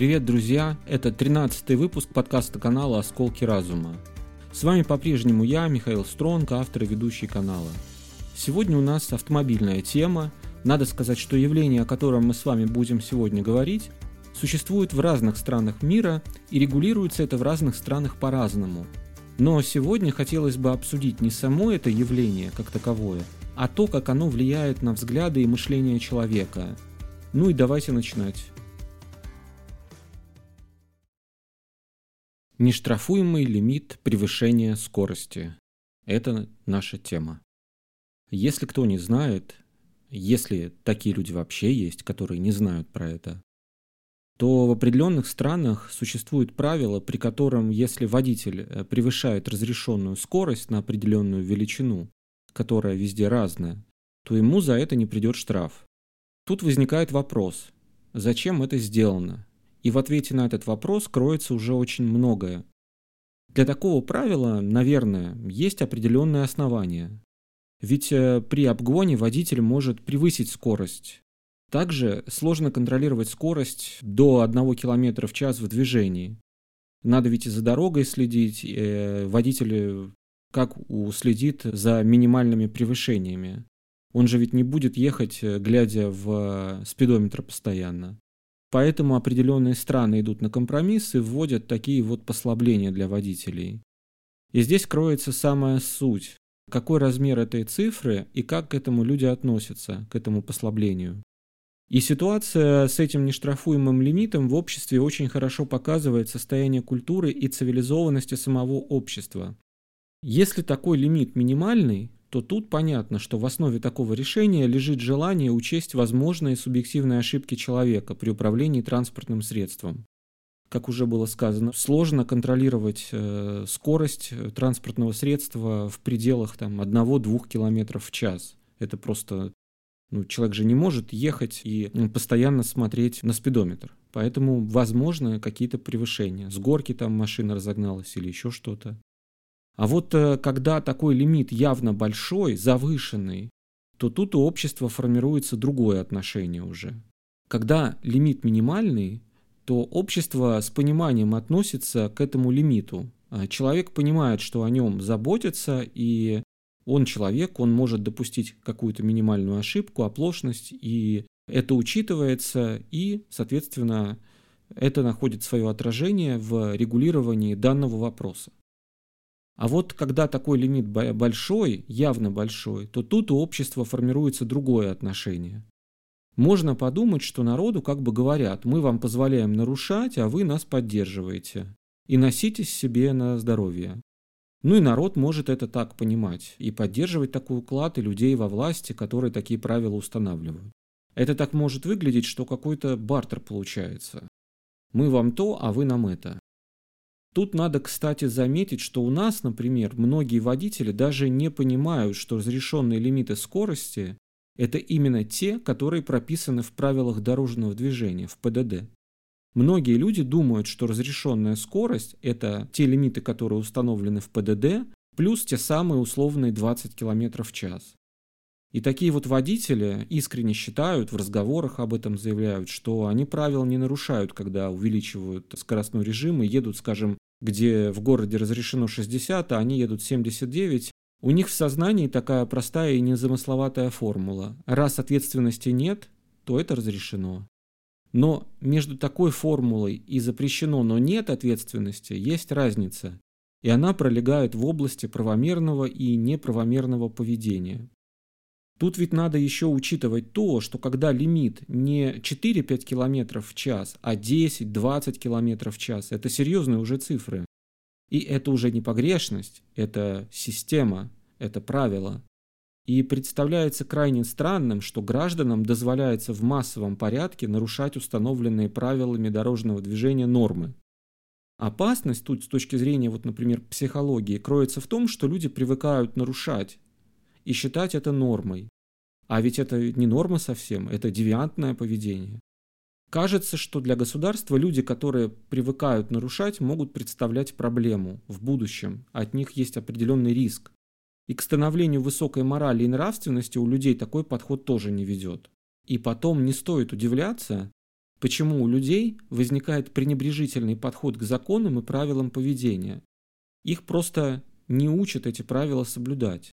Привет, друзья! Это 13 выпуск подкаста канала «Осколки разума». С вами по-прежнему я, Михаил Стронг, автор и ведущий канала. Сегодня у нас автомобильная тема. Надо сказать, что явление, о котором мы с вами будем сегодня говорить, существует в разных странах мира и регулируется это в разных странах по-разному. Но сегодня хотелось бы обсудить не само это явление как таковое, а то, как оно влияет на взгляды и мышление человека. Ну и давайте начинать. Нештрафуемый лимит превышения скорости. Это наша тема. Если кто не знает, если такие люди вообще есть, которые не знают про это, то в определенных странах существует правило, при котором если водитель э, превышает разрешенную скорость на определенную величину, которая везде разная, то ему за это не придет штраф. Тут возникает вопрос, зачем это сделано? И в ответе на этот вопрос кроется уже очень многое. Для такого правила, наверное, есть определенные основания. Ведь э, при обгоне водитель может превысить скорость. Также сложно контролировать скорость до 1 км в час в движении. Надо ведь и за дорогой следить, э, водитель как следит за минимальными превышениями. Он же ведь не будет ехать, э, глядя в спидометр постоянно. Поэтому определенные страны идут на компромисс и вводят такие вот послабления для водителей. И здесь кроется самая суть. Какой размер этой цифры и как к этому люди относятся, к этому послаблению. И ситуация с этим нештрафуемым лимитом в обществе очень хорошо показывает состояние культуры и цивилизованности самого общества. Если такой лимит минимальный, то тут понятно, что в основе такого решения лежит желание учесть возможные субъективные ошибки человека при управлении транспортным средством. Как уже было сказано, сложно контролировать э, скорость э, транспортного средства в пределах там, 1-2 км в час. Это просто ну, человек же не может ехать и постоянно смотреть на спидометр. Поэтому возможны какие-то превышения. С горки там машина разогналась или еще что-то. А вот э, когда такой лимит явно большой, завышенный, то тут у общества формируется другое отношение уже. Когда лимит минимальный, то общество с пониманием относится к этому лимиту. А человек понимает, что о нем заботятся, и он человек, он может допустить какую-то минимальную ошибку, оплошность, и это учитывается, и, соответственно, это находит свое отражение в регулировании данного вопроса. А вот когда такой лимит большой, явно большой, то тут у общества формируется другое отношение. Можно подумать, что народу как бы говорят, мы вам позволяем нарушать, а вы нас поддерживаете. И носитесь себе на здоровье. Ну и народ может это так понимать и поддерживать такой уклад и людей во власти, которые такие правила устанавливают. Это так может выглядеть, что какой-то бартер получается. Мы вам то, а вы нам это. Тут надо, кстати, заметить, что у нас, например, многие водители даже не понимают, что разрешенные лимиты скорости – это именно те, которые прописаны в правилах дорожного движения, в ПДД. Многие люди думают, что разрешенная скорость – это те лимиты, которые установлены в ПДД, плюс те самые условные 20 км в час. И такие вот водители искренне считают, в разговорах об этом заявляют, что они правил не нарушают, когда увеличивают скоростной режим и едут, скажем, где в городе разрешено 60, а они едут 79, у них в сознании такая простая и незамысловатая формула. Раз ответственности нет, то это разрешено. Но между такой формулой и запрещено, но нет ответственности, есть разница. И она пролегает в области правомерного и неправомерного поведения. Тут ведь надо еще учитывать то, что когда лимит не 4-5 км в час, а 10-20 км в час, это серьезные уже цифры. И это уже не погрешность, это система, это правило. И представляется крайне странным, что гражданам дозволяется в массовом порядке нарушать установленные правилами дорожного движения нормы. Опасность тут с точки зрения, вот, например, психологии, кроется в том, что люди привыкают нарушать и считать это нормой. А ведь это не норма совсем, это девиантное поведение. Кажется, что для государства люди, которые привыкают нарушать, могут представлять проблему в будущем. От них есть определенный риск. И к становлению высокой морали и нравственности у людей такой подход тоже не ведет. И потом не стоит удивляться, почему у людей возникает пренебрежительный подход к законам и правилам поведения. Их просто не учат эти правила соблюдать.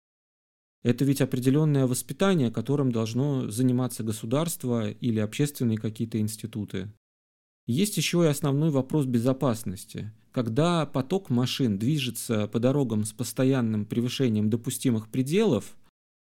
Это ведь определенное воспитание, которым должно заниматься государство или общественные какие-то институты. Есть еще и основной вопрос безопасности. Когда поток машин движется по дорогам с постоянным превышением допустимых пределов,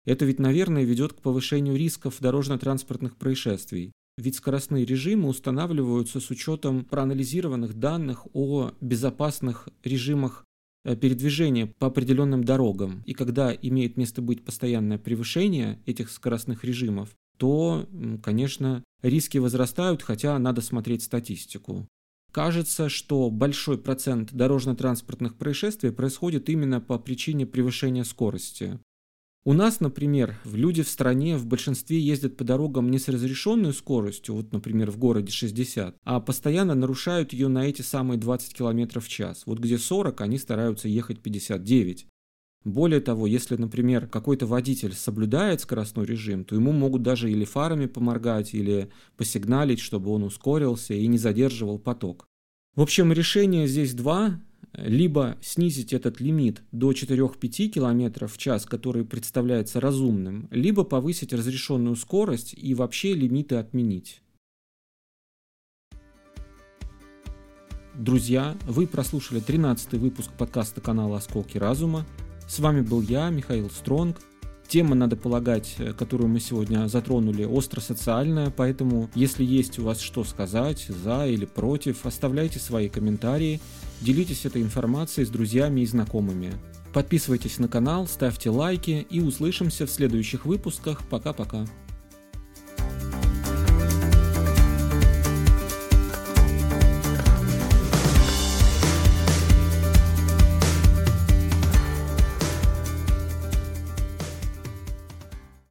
это ведь, наверное, ведет к повышению рисков дорожно-транспортных происшествий. Ведь скоростные режимы устанавливаются с учетом проанализированных данных о безопасных режимах Э, передвижения по определенным дорогам. И когда имеет место быть постоянное превышение этих скоростных режимов, то, конечно, риски возрастают, хотя надо смотреть статистику. Кажется, что большой процент дорожно-транспортных происшествий происходит именно по причине превышения скорости. У нас, например, люди в стране в большинстве ездят по дорогам не с разрешенной скоростью, вот, например, в городе 60, а постоянно нарушают ее на эти самые 20 км в час. Вот где 40, они стараются ехать 59. Более того, если, например, какой-то водитель соблюдает скоростной режим, то ему могут даже или фарами поморгать, или посигналить, чтобы он ускорился и не задерживал поток. В общем, решение здесь два либо снизить этот лимит до 4-5 км в час, который представляется разумным, либо повысить разрешенную скорость и вообще лимиты отменить. Друзья, вы прослушали 13 выпуск подкаста канала «Осколки разума». С вами был я, Михаил Стронг. Тема, надо полагать, э, которую мы сегодня затронули, остро-социальная, поэтому, если есть у вас что сказать, за или против, оставляйте свои комментарии, делитесь этой информацией с друзьями и знакомыми. Подписывайтесь на канал, ставьте лайки и услышимся в следующих выпусках. Пока-пока.